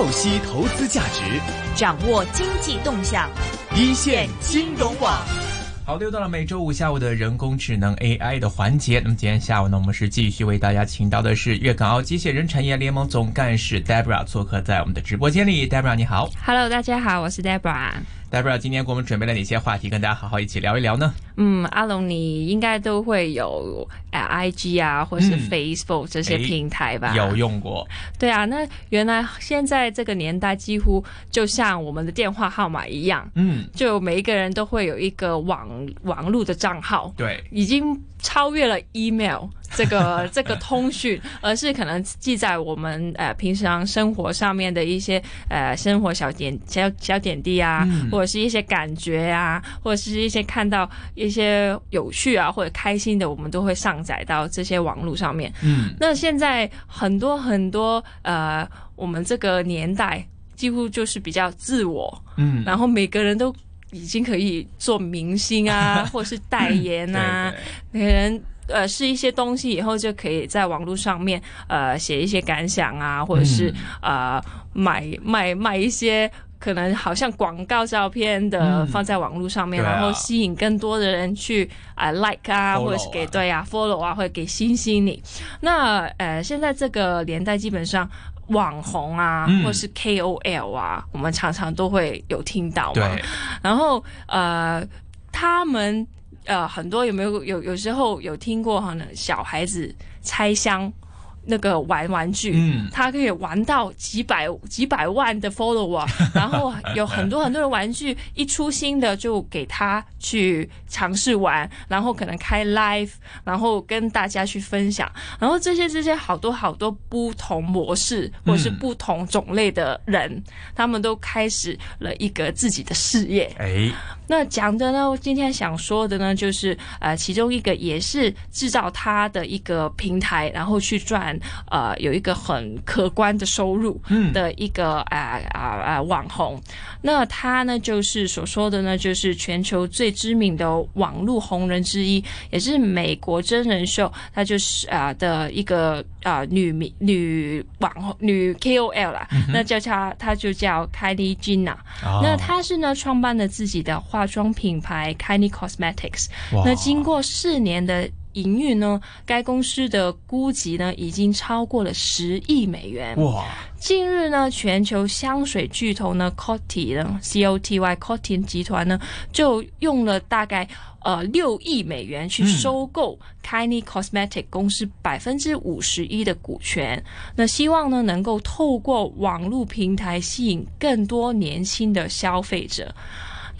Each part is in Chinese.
透析投资价值，掌握经济动向，一线金融网。好，又到了每周五下午的人工智能 AI 的环节。那么今天下午呢，我们是继续为大家请到的是粤港澳机械人产业联盟总干事 Debra 做客在我们的直播间里。Debra 你好，Hello，大家好，我是 Debra。Debra 今天给我们准备了哪些话题，跟大家好好一起聊一聊呢？嗯，阿龙，你应该都会有 IG 啊，或是 Facebook 这些平台吧？有用过。对啊，那原来现在这个年代，几乎就像我们的电话号码一样，嗯，就每一个人都会有一个网网络的账号。对，已经超越了 email 这个 这个通讯，而是可能记在我们呃平常生活上面的一些呃生活小点小小点滴啊，或者是一些感觉啊，或者是一些看到一。一些有趣啊或者开心的，我们都会上载到这些网络上面。嗯，那现在很多很多呃，我们这个年代几乎就是比较自我，嗯，然后每个人都已经可以做明星啊，或是代言啊，每个人呃是一些东西以后就可以在网络上面呃写一些感想啊，或者是呃买卖卖一些。可能好像广告照片的放在网络上面，然后吸引更多的人去啊 like 啊，或者是给对啊 follow 啊，或者给星星你。那呃，现在这个年代基本上网红啊，或是 KOL 啊，我们常常都会有听到嘛。然后呃，他们呃很多有没有有有时候有听过可能小孩子拆箱。那个玩玩具，嗯，他可以玩到几百几百万的 follower，然后有很多很多的玩具一出新的就给他去尝试玩，然后可能开 live，然后跟大家去分享，然后这些这些好多好多不同模式或者是不同种类的人，他们都开始了一个自己的事业。哎，那讲的呢，今天想说的呢，就是呃，其中一个也是制造他的一个平台，然后去赚。呃，有一个很可观的收入的一个啊啊啊网红，那他呢就是所说的呢，就是全球最知名的网络红人之一，也是美国真人秀，他就是啊的一个啊女女女网红女 KOL 啦，那叫她，她就叫 Kylie Jenner，那她是呢创办了自己的化妆品牌 Kylie Cosmetics，那经过四年的。营运呢？该公司的估值呢，已经超过了十亿美元。哇！近日呢，全球香水巨头呢，Coty 呢，C O T Y Coty 集团呢，就用了大概呃六亿美元去收购 Kylie Cosmetic 公司百分之五十一的股权。那希望呢，能够透过网络平台吸引更多年轻的消费者。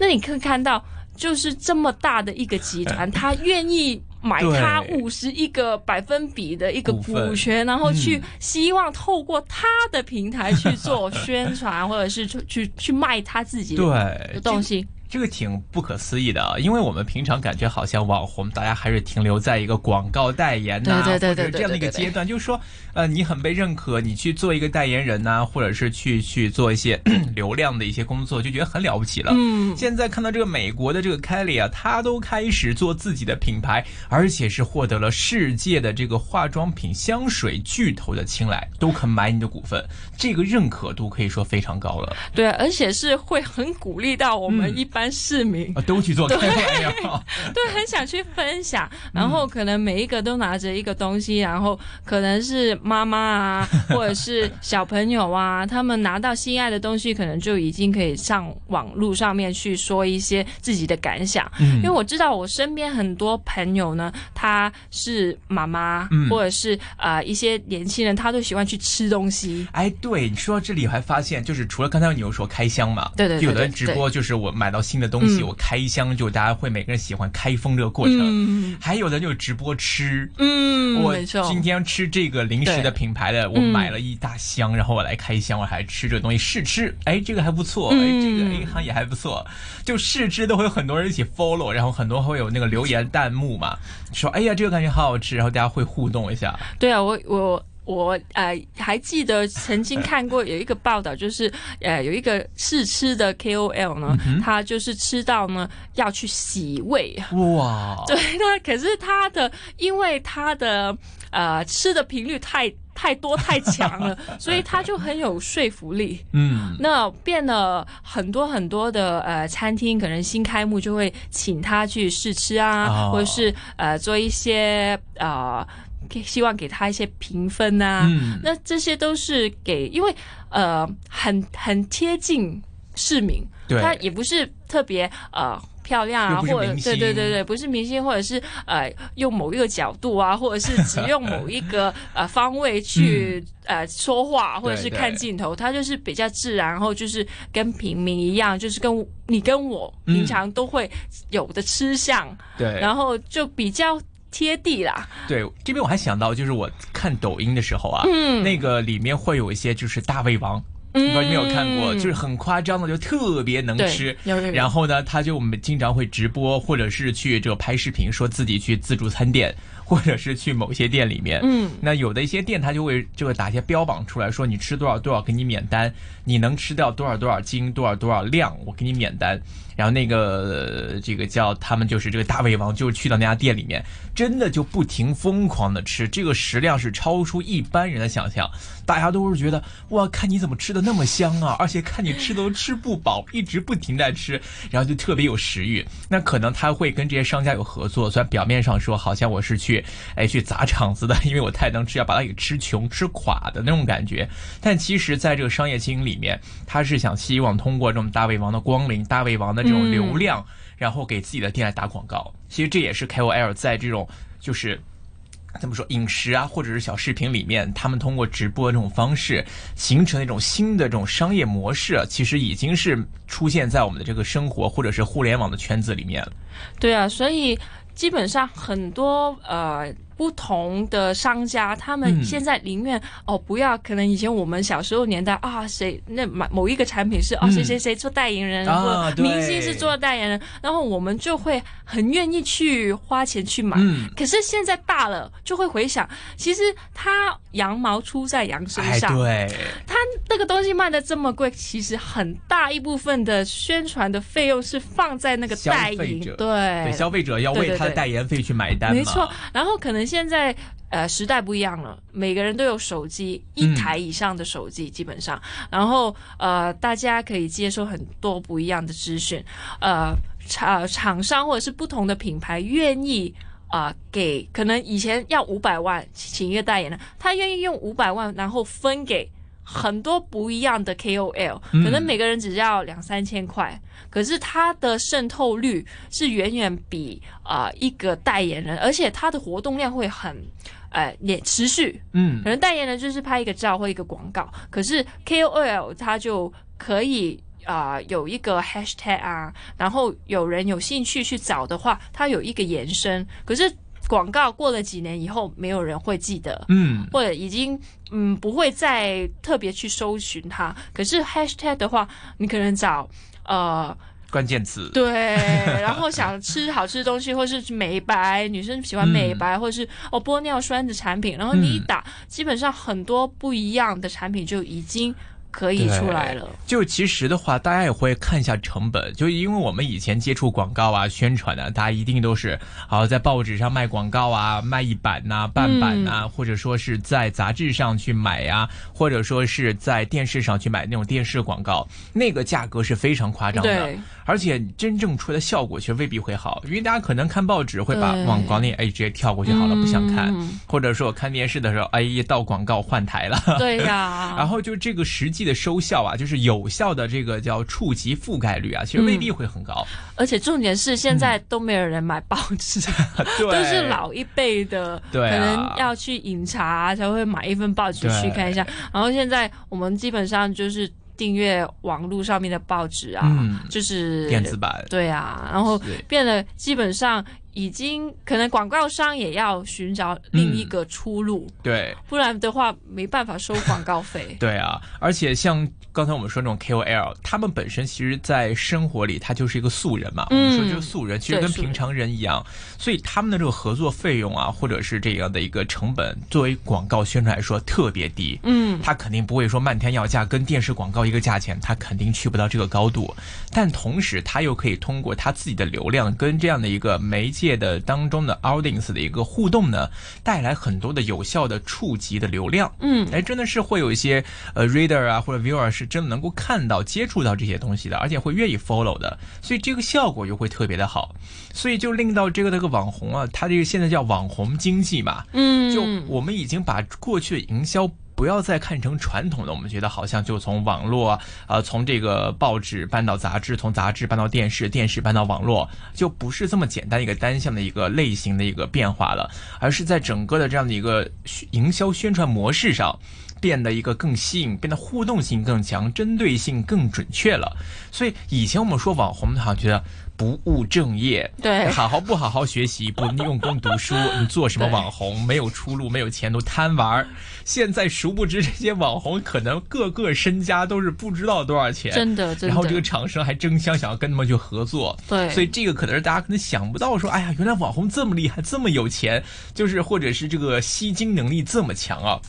那你可以看到，就是这么大的一个集团，他愿意。买他五十一个百分比的一个股权，然后去希望透过他的平台去做宣传，或者是去去去卖他自己的东西。这个挺不可思议的啊，因为我们平常感觉好像网红，大家还是停留在一个广告代言呐，或者这样的一个阶段，就是说，呃，你很被认可，你去做一个代言人呐，或者是去去做一些 流量的一些工作，就觉得很了不起了。嗯，现在看到这个美国的这个 Kelly 啊，她都开始做自己的品牌，而且是获得了世界的这个化妆品香水巨头的青睐，都肯买你的股份，这个认可度可以说非常高了。对，而且是会很鼓励到我们一般。市民都去做开发 对，很想去分享，然后可能每一个都拿着一个东西，然后可能是妈妈啊，或者是小朋友啊，他们拿到心爱的东西，可能就已经可以上网络上面去说一些自己的感想。因为我知道我身边很多朋友呢，他是妈妈，或者是呃一些年轻人，他都喜欢去吃东西。哎，对，你说到这里，我还发现，就是除了刚才你有说开箱嘛，对对，有的人直播就是我买到。新的东西，我开箱就大家会每个人喜欢开封这个过程，还有的就是直播吃。嗯，我今天吃这个零食的品牌的，我买了一大箱，然后我来开箱，我还吃这个东西试吃。哎，这个还不错，哎，这个哎好像也还不错。就试吃都会有很多人一起 follow，然后很多会有那个留言弹幕嘛，说哎呀这个感觉好好吃，然后大家会互动一下。对啊，我我。我呃还记得曾经看过有一个报道，就是呃有一个试吃的 KOL 呢，他就是吃到呢要去洗胃哇，对，那可是他的因为他的呃吃的频率太太多太强了，所以他就很有说服力。嗯，那变了很多很多的呃餐厅，可能新开幕就会请他去试吃啊，或者是呃做一些呃。希望给他一些评分呐，那这些都是给，因为呃很很贴近市民，他也不是特别呃漂亮啊，或者对对对对，不是明星，或者是呃用某一个角度啊，或者是只用某一个 呃方位去呃说话，或者是看镜头，他就是比较自然，然后就是跟平民一样，就是跟你跟我平常都会有的吃相，对，然后就比较。贴地啦，对这边我还想到，就是我看抖音的时候啊，嗯。那个里面会有一些就是大胃王，不知道你没有看过，就是很夸张的，就特别能吃。然后呢，他就我们经常会直播，或者是去这个拍视频，说自己去自助餐店，或者是去某些店里面。嗯，那有的一些店他就会就会打一些标榜出来说，你吃多少多少给你免单，你能吃掉多少多少斤多少多少量，我给你免单。然后那个这个叫他们就是这个大胃王，就去到那家店里面，真的就不停疯狂的吃，这个食量是超出一般人的想象。大家都是觉得哇，看你怎么吃的那么香啊，而且看你吃都吃不饱，一直不停在吃，然后就特别有食欲。那可能他会跟这些商家有合作，虽然表面上说好像我是去哎去砸场子的，因为我太能吃，要把它给吃穷吃垮的那种感觉。但其实，在这个商业经营里面，他是想希望通过这种大胃王的光临，大胃王的。种流量，然后给自己的店来打广告，其实这也是 KOL 在这种就是怎么说饮食啊，或者是小视频里面，他们通过直播这种方式形成一种新的这种商业模式，其实已经是出现在我们的这个生活或者是互联网的圈子里面了。对啊，所以基本上很多呃。不同的商家，他们现在宁愿哦不要，可能以前我们小时候年代啊，谁那买某一个产品是哦谁谁谁做代言人，或明星是做代言人，然后我们就会很愿意去花钱去买。可是现在大了，就会回想，其实他羊毛出在羊身上，对，他那个东西卖的这么贵，其实很大一部分的宣传的费用是放在那个代言，对，消费者要为他的代言费去买单，没错，然后可能。现在呃时代不一样了，每个人都有手机，一台以上的手机基本上，然后呃大家可以接收很多不一样的资讯，呃厂厂商或者是不同的品牌愿意啊给，可能以前要五百万请一个代言人，他愿意用五百万，然后分给。很多不一样的 KOL，可能每个人只要两三千块，可是他的渗透率是远远比啊一个代言人，而且他的活动量会很，呃，也持续。嗯，可能代言人就是拍一个照或一个广告，可是 KOL 他就可以啊有一个 hashtag 啊，然后有人有兴趣去找的话，他有一个延伸，可是。广告过了几年以后，没有人会记得，嗯，或者已经嗯不会再特别去搜寻它。可是 hashtag 的话，你可能找呃关键词，对，然后想吃好吃的东西，或是美白，女生喜欢美白，或者是哦玻尿酸的产品，然后你一打，基本上很多不一样的产品就已经。可以出来了。就其实的话，大家也会看一下成本。就因为我们以前接触广告啊、宣传的，大家一定都是好在报纸上卖广告啊、卖一版呐、半版呐，或者说是在杂志上去买呀，或者说是在电视上去买那种电视广告，那个价格是非常夸张的。而且真正出来的效果其实未必会好，因为大家可能看报纸会把往广里哎直接跳过去好了，不想看。或者说我看电视的时候，哎一到广告换台了。对呀。然后就这个实际的收效啊，就是有效的这个叫触及覆盖率啊，其实未必会很高。而且重点是现在都没有人买报纸，都是老一辈的，可能要去饮茶才会买一份报纸去看一下。然后现在我们基本上就是。订阅网络上面的报纸啊，就是电子版，对啊，然后变得基本上。已经可能广告商也要寻找另一个出路，对，不然的话没办法收广告费。对啊，而且像刚才我们说那种 KOL，他们本身其实，在生活里他就是一个素人嘛。我们说就是素人，其实跟平常人一样，所以他们的这个合作费用啊，或者是这样的一个成本，作为广告宣传来说特别低。嗯，他肯定不会说漫天要价，跟电视广告一个价钱，他肯定去不到这个高度。但同时，他又可以通过他自己的流量，跟这样的一个媒。界的当中的 audience 的一个互动呢，带来很多的有效的触及的流量。嗯，哎，真的是会有一些呃 reader 啊或者 viewer 是真的能够看到、接触到这些东西的，而且会愿意 follow 的，所以这个效果又会特别的好，所以就令到这个这个网红啊，他这个现在叫网红经济嘛。嗯，就我们已经把过去的营销。不要再看成传统的，我们觉得好像就从网络啊，从这个报纸搬到杂志，从杂志搬到电视，电视搬到网络，就不是这么简单一个单向的一个类型的一个变化了，而是在整个的这样的一个营销宣传模式上，变得一个更吸引，变得互动性更强，针对性更准确了。所以以前我们说网红，好像觉得。不务正业，对，好好不好好学习，不用功读书，你做什么网红没有出路，没有前途，贪玩。现在殊不知这些网红可能个个身家都是不知道多少钱，真的，真的。然后这个厂商还争相想要跟他们去合作，对。所以这个可能是大家可能想不到，说哎呀，原来网红这么厉害，这么有钱，就是或者是这个吸金能力这么强啊。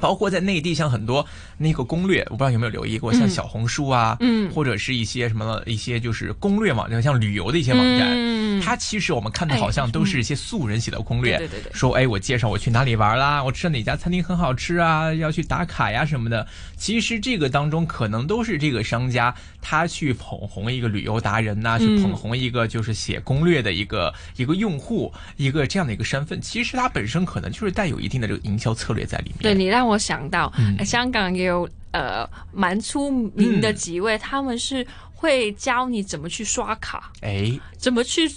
包括在内地，像很多那个攻略，我不知道有没有留意过，像小红书啊，嗯，或者是一些什么一些就是攻略网站，像旅游的一些网站，嗯，它其实我们看的好像都是一些素人写的攻略，对对对，说哎，我介绍我去哪里玩啦，我吃哪家餐厅很好吃啊，要去打卡呀什么的。其实这个当中可能都是这个商家他去捧红一个旅游达人呐，去捧红一个就是写攻略的一个一个用户，一个这样的一个身份。其实它本身可能就是带有一定的这个营销策略在里面。对你让我想到，香港也有呃蛮出名的几位，他们是会教你怎么去刷卡，哎，怎么去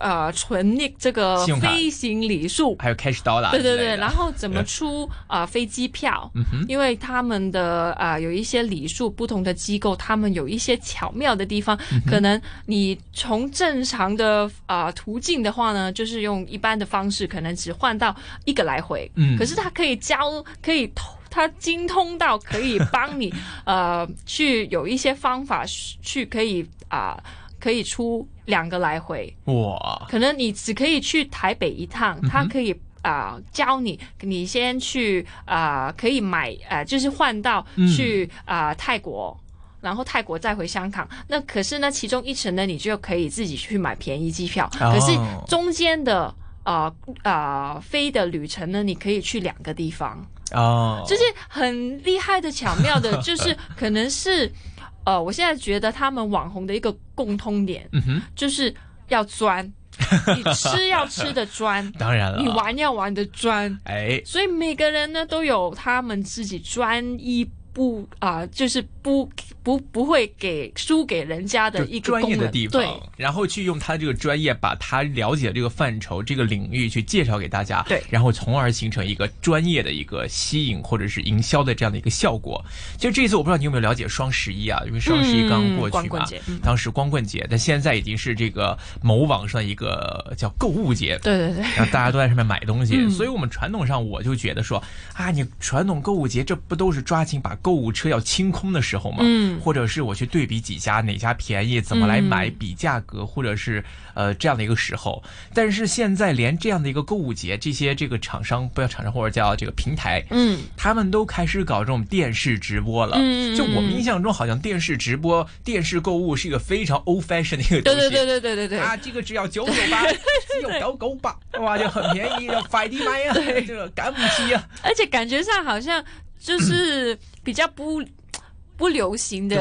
呃存那这个飞行礼数，还有 cash dollar，对对对，然后怎么出啊飞机票，因为他们的啊有一些礼数不同的机构，他们有一些巧妙的地方，可能你从正常的啊途径的话呢，就是用一般的方式，可能只换到一个来回，嗯，可是他可以教可以投。他精通到可以帮你，呃，去有一些方法去可以啊，可以出两个来回哇。可能你只可以去台北一趟，他可以啊教你，你先去啊可以买呃，就是换到去啊泰国，然后泰国再回香港。那可是呢，其中一程呢，你就可以自己去买便宜机票。可是中间的啊啊飞的旅程呢，你可以去两个地方。哦，就是很厉害的、巧妙的，就是可能是，呃，我现在觉得他们网红的一个共通点，嗯哼，就是要钻，你吃要吃的专，当然了，你玩要玩的专，哎，所以每个人呢都有他们自己专一。不啊，就是不不不会给输给人家的一个专业的地方，对，然后去用他这个专业，把他了解的这个范畴、这个领域去介绍给大家，对，然后从而形成一个专业的一个吸引或者是营销的这样的一个效果。就这一次我不知道你有没有了解双十一啊？因为双十一刚过去嘛，当时光棍节，但现在已经是这个某网上一个叫购物节，对对对，然后大家都在上面买东西，所以我们传统上我就觉得说啊，你传统购物节这不都是抓紧把购物车要清空的时候嘛，嗯，或者是我去对比几家哪家便宜，怎么来买比价格，或者是呃这样的一个时候。但是现在连这样的一个购物节，这些这个厂商不要厂商或者叫这个平台，嗯，他们都开始搞这种电视直播了。嗯，就我们印象中，好像电视直播、电视购物是一个非常 old fashion 的一个东西。对对对对对对对啊，这个只要九九八，只有九九八，哇，就很便宜，快递买呀，这个赶不及啊。而且感觉上好像。就是比较不不流行的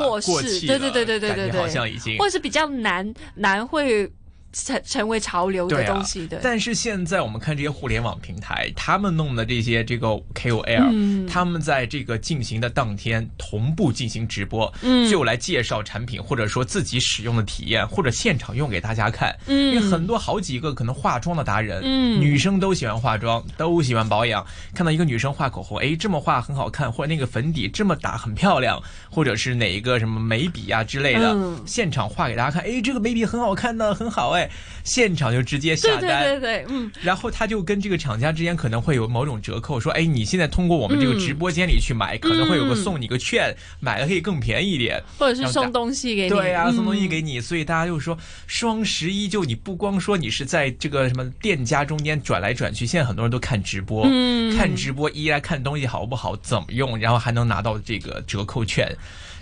或是，对对对对对对对，好像已经，或者是比较难难会。成成为潮流的东西的，但是现在我们看这些互联网平台，他们弄的这些这个 KOL，他们在这个进行的当天同步进行直播，就来介绍产品，或者说自己使用的体验，或者现场用给大家看。因为很多好几个可能化妆的达人，女生都喜欢化妆，都喜欢保养。看到一个女生画口红，哎，这么画很好看，或者那个粉底这么打很漂亮，或者是哪一个什么眉笔啊之类的，现场画给大家看，哎，这个眉笔很好看呢，很好哎。现场就直接下单，对对对，嗯，然后他就跟这个厂家之间可能会有某种折扣，说，哎，你现在通过我们这个直播间里去买，可能会有个送你个券，买了可以更便宜一点，或者是送东西给你，对啊，送东西给你，所以大家就说双十一就你不光说你是在这个什么店家中间转来转去，现在很多人都看直播，看直播一来看东西好不好，怎么用，然后还能拿到这个折扣券。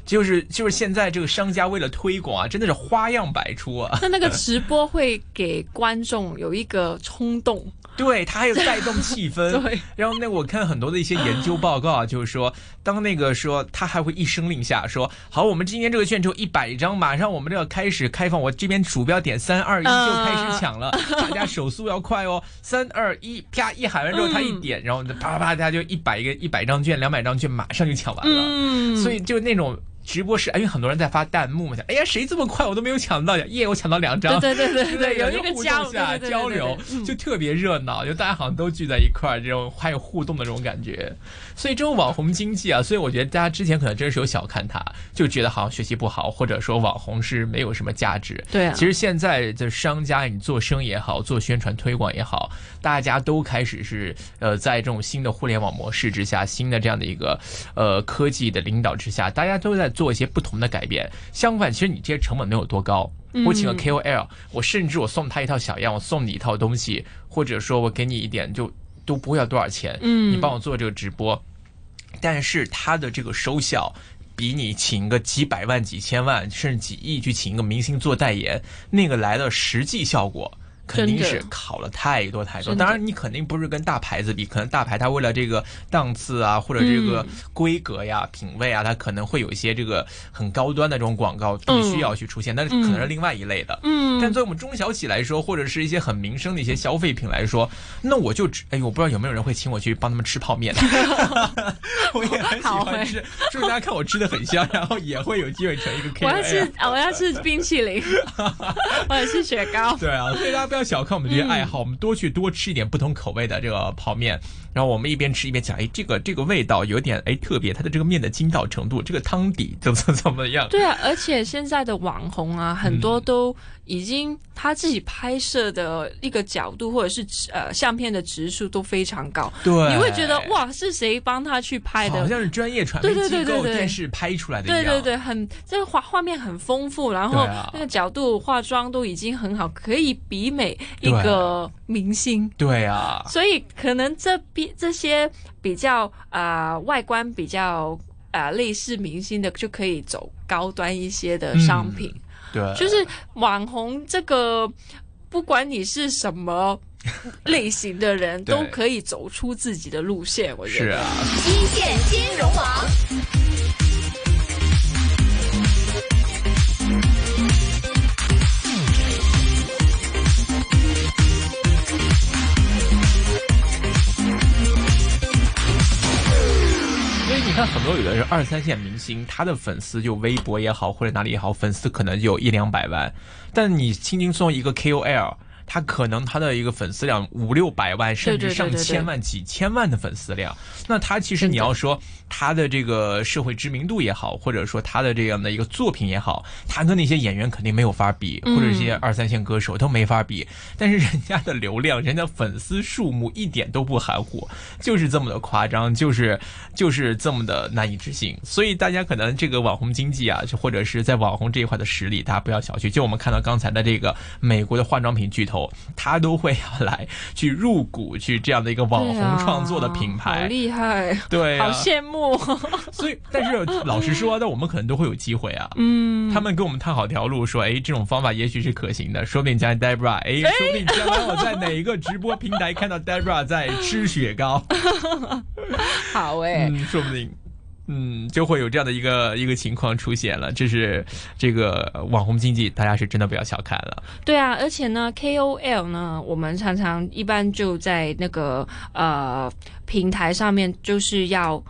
就是就是现在这个商家为了推广啊，真的是花样百出啊。那那个直播会给观众有一个冲动。对他还有带动气氛，对。然后那我看很多的一些研究报告啊，就是说，当那个说他还会一声令下说，好，我们今天这个券只有一百张，马上我们这个开始开放，我这边鼠标点三二一就开始抢了，大家手速要快哦，三二一，啪一喊完之后他一点，然后啪啪啪，大家就一百个一百张券，两百张券马上就抢完了，所以就那种。直播室，因为很多人在发弹幕嘛，想，哎呀，谁这么快，我都没有抢到，耶，我抢到两张，对对对 对，有一个交下交流，就特别热闹，就大家好像都聚在一块儿，这种还有互动的这种感觉。所以这种网红经济啊，所以我觉得大家之前可能真是有小看它，就觉得好像学习不好，或者说网红是没有什么价值。对啊，其实现在的商家，你做生意也好，做宣传推广也好，大家都开始是呃，在这种新的互联网模式之下，新的这样的一个呃科技的领导之下，大家都在做一些不同的改变。相反，其实你这些成本没有多高，我请个 KOL，我甚至我送他一套小样，我送你一套东西，或者说我给你一点就。都不会要多少钱，嗯，你帮我做这个直播，但是他的这个收效，比你请个几百万、几千万甚至几亿去请一个明星做代言，那个来的实际效果。肯定是考了太多太多，当然你肯定不是跟大牌子比，可能大牌它为了这个档次啊，或者这个规格呀、品味啊，它可能会有一些这个很高端的这种广告必须要去出现，但是可能是另外一类的。嗯，但作为我们中小企来说，或者是一些很民生的一些消费品来说，那我就哎呦，我不知道有没有人会请我去帮他们吃泡面。我也很喜欢吃，祝大家看我吃的很香，然后也会有机会成一个 K。我要吃，我要吃冰淇淋，我要吃雪糕。对啊，所以大家不要。小看我们这些爱好，我们多去多吃一点不同口味的这个泡面。然后我们一边吃一边讲，哎，这个这个味道有点哎特别，它的这个面的筋道程度，这个汤底怎么怎么样？对啊，而且现在的网红啊，很多都已经他自己拍摄的一个角度或者是呃相片的指数都非常高，对，你会觉得哇，是谁帮他去拍的？好像是专业传媒机构电视拍出来的对对对，很这个画画面很丰富，然后那个角度化妆都已经很好，可以比美一个明星。对啊，所以可能这边。这些比较啊外观比较啊类似明星的，就可以走高端一些的商品。对，就是网红这个，不管你是什么类型的人，都可以走出自己的路线。我觉得。是啊。一线金融网。二三线明星，他的粉丝就微博也好，或者哪里也好，粉丝可能就有一两百万，但你轻轻松一个 KOL。他可能他的一个粉丝量五六百万，甚至上千万、几千万的粉丝量。那他其实你要说他的这个社会知名度也好，或者说他的这样的一个作品也好，他跟那些演员肯定没有法比，或者一些二三线歌手都没法比。但是人家的流量，人家粉丝数目一点都不含糊，就是这么的夸张，就是就是这么的难以置信。所以大家可能这个网红经济啊，就或者是在网红这一块的实力，大家不要小觑。就我们看到刚才的这个美国的化妆品巨头。他都会要来去入股去这样的一个网红创作的品牌，好厉害，对，好羡慕。所以，但是老实说，那我们可能都会有机会啊。嗯，他们跟我们探好条路，说，哎，这种方法也许是可行的。说不定将来 Debra，哎，说不定将来我在哪一个直播平台看到 Debra 在吃雪糕，好哎，说不定。嗯，就会有这样的一个一个情况出现了，这是这个网红经济，大家是真的不要小看了。对啊，而且呢，KOL 呢，我们常常一般就在那个呃平台上面，就是要。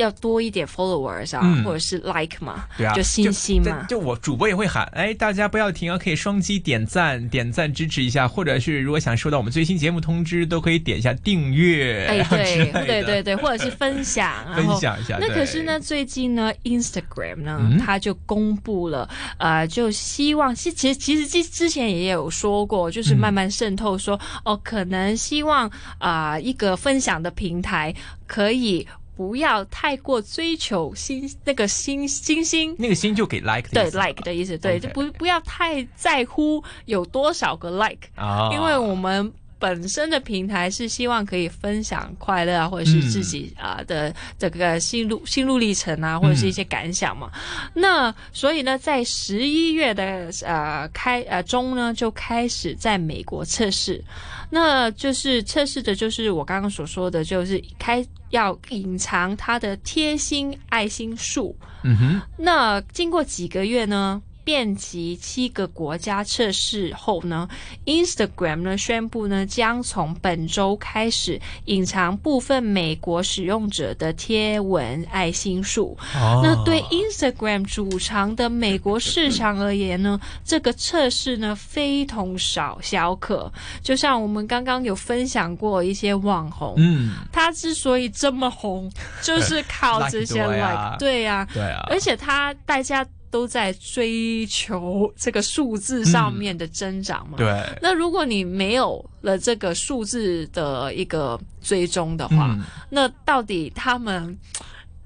要多一点 followers 啊，或者是 like 嘛，对啊，就信息嘛。就我主播也会喊，哎，大家不要停啊，可以双击点赞，点赞支持一下，或者是如果想收到我们最新节目通知，都可以点一下订阅。哎，对对对对，或者是分享，分享一下。那可是呢，最近呢，Instagram 呢，他就公布了，呃，就希望，其实其实之之前也有说过，就是慢慢渗透说，哦，可能希望啊，一个分享的平台可以。不要太过追求星那个星星星，那个星就给 like 对 like 的意思，对，就不不要太在乎有多少个 like，啊。因为我们本身的平台是希望可以分享快乐啊，或者是自己啊的这个心路心路历程啊，或者是一些感想嘛。那所以呢，在十一月的呃开呃中呢，就开始在美国测试。那就是测试的，就是我刚刚所说的，就是开要隐藏他的贴心爱心树。嗯哼。那经过几个月呢？遍及七个国家测试后呢，Instagram 呢宣布呢将从本周开始隐藏部分美国使用者的贴文爱心数。那对 Instagram 主场的美国市场而言呢，这个测试呢非同少小可。就像我们刚刚有分享过一些网红，嗯，他之所以这么红，就是靠这些 like，对呀，对啊，而且他大家。都在追求这个数字上面的增长嘛？对。那如果你没有了这个数字的一个追踪的话，那到底他们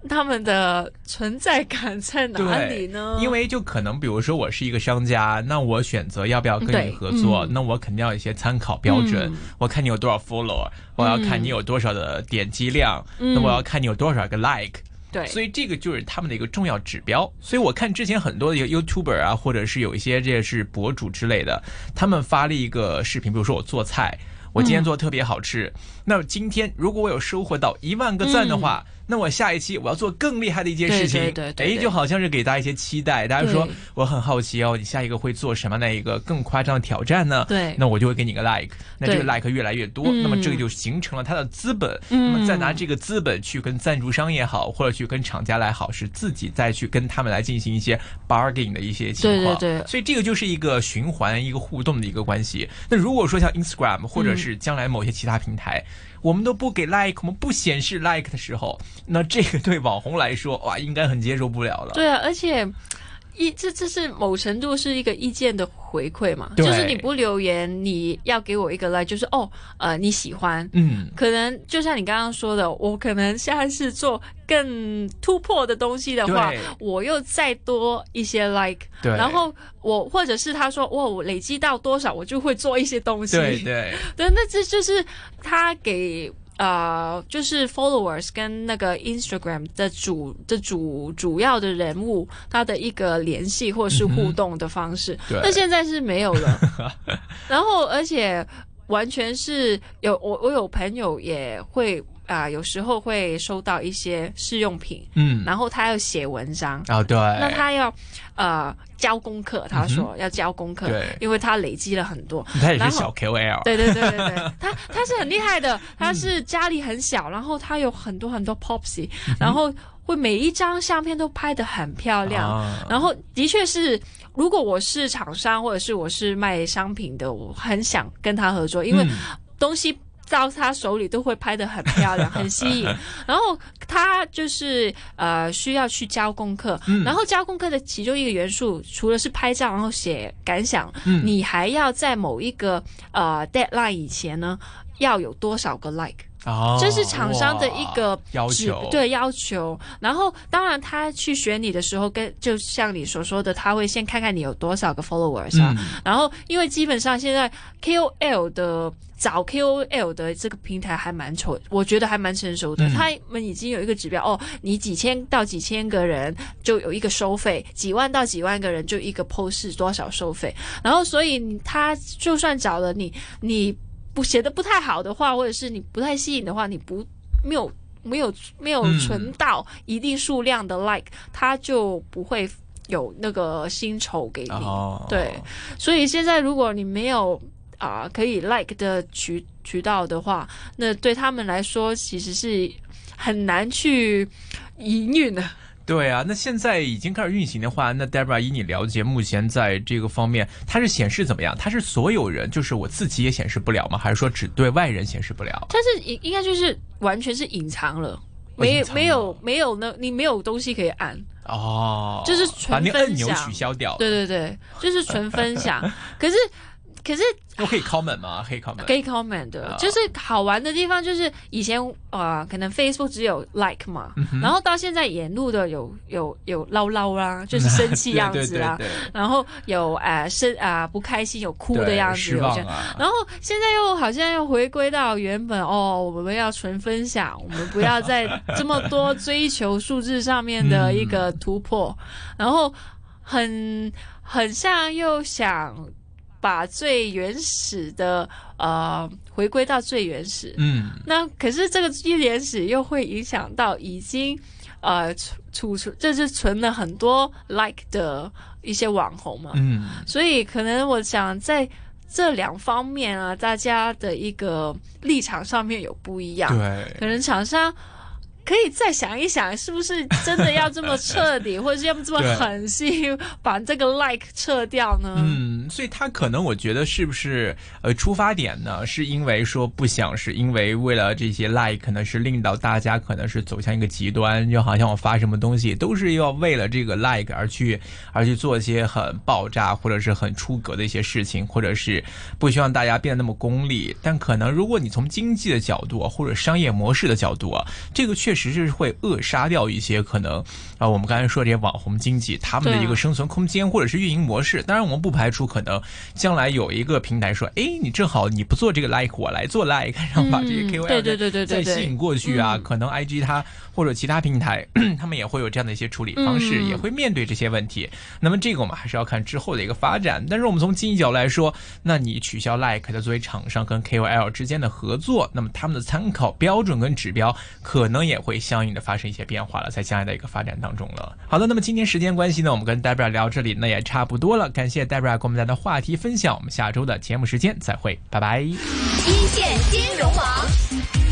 他们的存在感在哪里呢？因为就可能，比如说我是一个商家，那我选择要不要跟你合作，那我肯定要一些参考标准。我看你有多少 follower，我要看你有多少的点击量，那我要看你有多少个 like。对，所以这个就是他们的一个重要指标。所以我看之前很多的一个 YouTuber 啊，或者是有一些这是博主之类的，他们发了一个视频，比如说我做菜，我今天做的特别好吃，那今天如果我有收获到一万个赞的话。那我下一期我要做更厉害的一件事情，哎，就好像是给大家一些期待。大家说我很好奇哦，你下一个会做什么样的一个更夸张的挑战呢？对，那我就会给你个 like，那这个 like 越来越多，那么这个就形成了它的资本。那么再拿这个资本去跟赞助商也好，或者去跟厂家来好，是自己再去跟他们来进行一些 bargain 的一些情况。对对对。所以这个就是一个循环、一个互动的一个关系。那如果说像 Instagram 或者是将来某些其他平台。我们都不给 like，我们不显示 like 的时候，那这个对网红来说，哇，应该很接受不了了。对啊，而且。意这这是某程度是一个意见的回馈嘛？就是你不留言，你要给我一个 like，就是哦，呃，你喜欢，嗯，可能就像你刚刚说的，我可能下一次做更突破的东西的话，我又再多一些 like，对，然后我或者是他说哇，我累积到多少，我就会做一些东西，对对 对，那这就是他给。呃，就是 followers 跟那个 Instagram 的主的主主要的人物，他的一个联系或是互动的方式，那现在是没有了。然后，而且完全是有我我有朋友也会。啊，有时候会收到一些试用品，嗯，然后他要写文章啊，对，那他要呃交功课，他说要交功课，对，因为他累积了很多，他也是。小 KOL，对对对对对，他他是很厉害的，他是家里很小，然后他有很多很多 popsy，然后会每一张相片都拍的很漂亮，然后的确是，如果我是厂商或者是我是卖商品的，我很想跟他合作，因为东西。到他手里都会拍的很漂亮，很吸引。然后他就是呃需要去交功课，然后交功课的其中一个元素，除了是拍照，然后写感想，你还要在某一个呃 deadline 以前呢，要有多少个 like。哦，这是厂商的一个要求，对要求。然后，当然他去选你的时候，跟就像你所说的，他会先看看你有多少个 followers 啊。然后，因为基本上现在 KOL 的找 KOL 的这个平台还蛮丑，我觉得还蛮成熟的。他们已经有一个指标哦，你几千到几千个人就有一个收费，几万到几万个人就一个 post 多少收费。然后，所以他就算找了你，你。不写的不太好的话，或者是你不太吸引的话，你不没有没有没有存到一定数量的 like，他就不会有那个薪酬给你。对，所以现在如果你没有啊可以 like 的渠渠道的话，那对他们来说其实是很难去营运的。对啊，那现在已经开始运行的话，那 Debra 以你了解，目前在这个方面，它是显示怎么样？它是所有人，就是我自己也显示不了吗？还是说只对外人显示不了？它是应应该就是完全是隐藏了，没没有没有呢？你没有东西可以按哦，就是纯分享，取消掉。对对对，就是纯分享。可是可是我可以 comment 吗？可以 comment，可以 comment 的，就是好玩的地方就是以前呃，可能 Facebook 只有 like 嘛，然后到现在沿路的有有有唠唠啦，就是生气 样子啦，然后有呃生啊不开心有哭的样子，然后现在又好像又回归到原本哦，我们要纯分享，我们不要再这么多追求数字上面的一个突破，然后很很像又想。把最原始的呃回归到最原始，嗯，那可是这个最原始又会影响到已经呃储存，这是存了很多 like 的一些网红嘛，嗯，所以可能我想在这两方面啊，大家的一个立场上面有不一样，对，可能厂商。可以再想一想，是不是真的要这么彻底，或者是要这么狠心把这个 like 撤掉呢？嗯，所以他可能我觉得是不是呃出发点呢？是因为说不想，是因为为了这些 like 可能是令到大家可能是走向一个极端，就好像我发什么东西都是要为了这个 like 而去而去做一些很爆炸或者是很出格的一些事情，或者是不希望大家变得那么功利。但可能如果你从经济的角度或者商业模式的角度啊，这个确。实是会扼杀掉一些可能啊，我们刚才说这些网红经济他们的一个生存空间或者是运营模式。当然，我们不排除可能将来有一个平台说，哎，你正好你不做这个 like，我来做 like，然后把这些 KOL 对对对对再吸引过去啊。可能 IG 它或者其他平台他们也会有这样的一些处理方式，也会面对这些问题。那么这个我们还是要看之后的一个发展。但是我们从经济角度来说，那你取消 like 的作为厂商跟 KOL 之间的合作，那么他们的参考标准跟指标可能也。会相应的发生一些变化了，在将来的一个发展当中了。好的，那么今天时间关系呢，我们跟 Debra 聊这里，那也差不多了。感谢 Debra 给我们带来的话题分享，我们下周的节目时间再会，拜拜。一线金融网。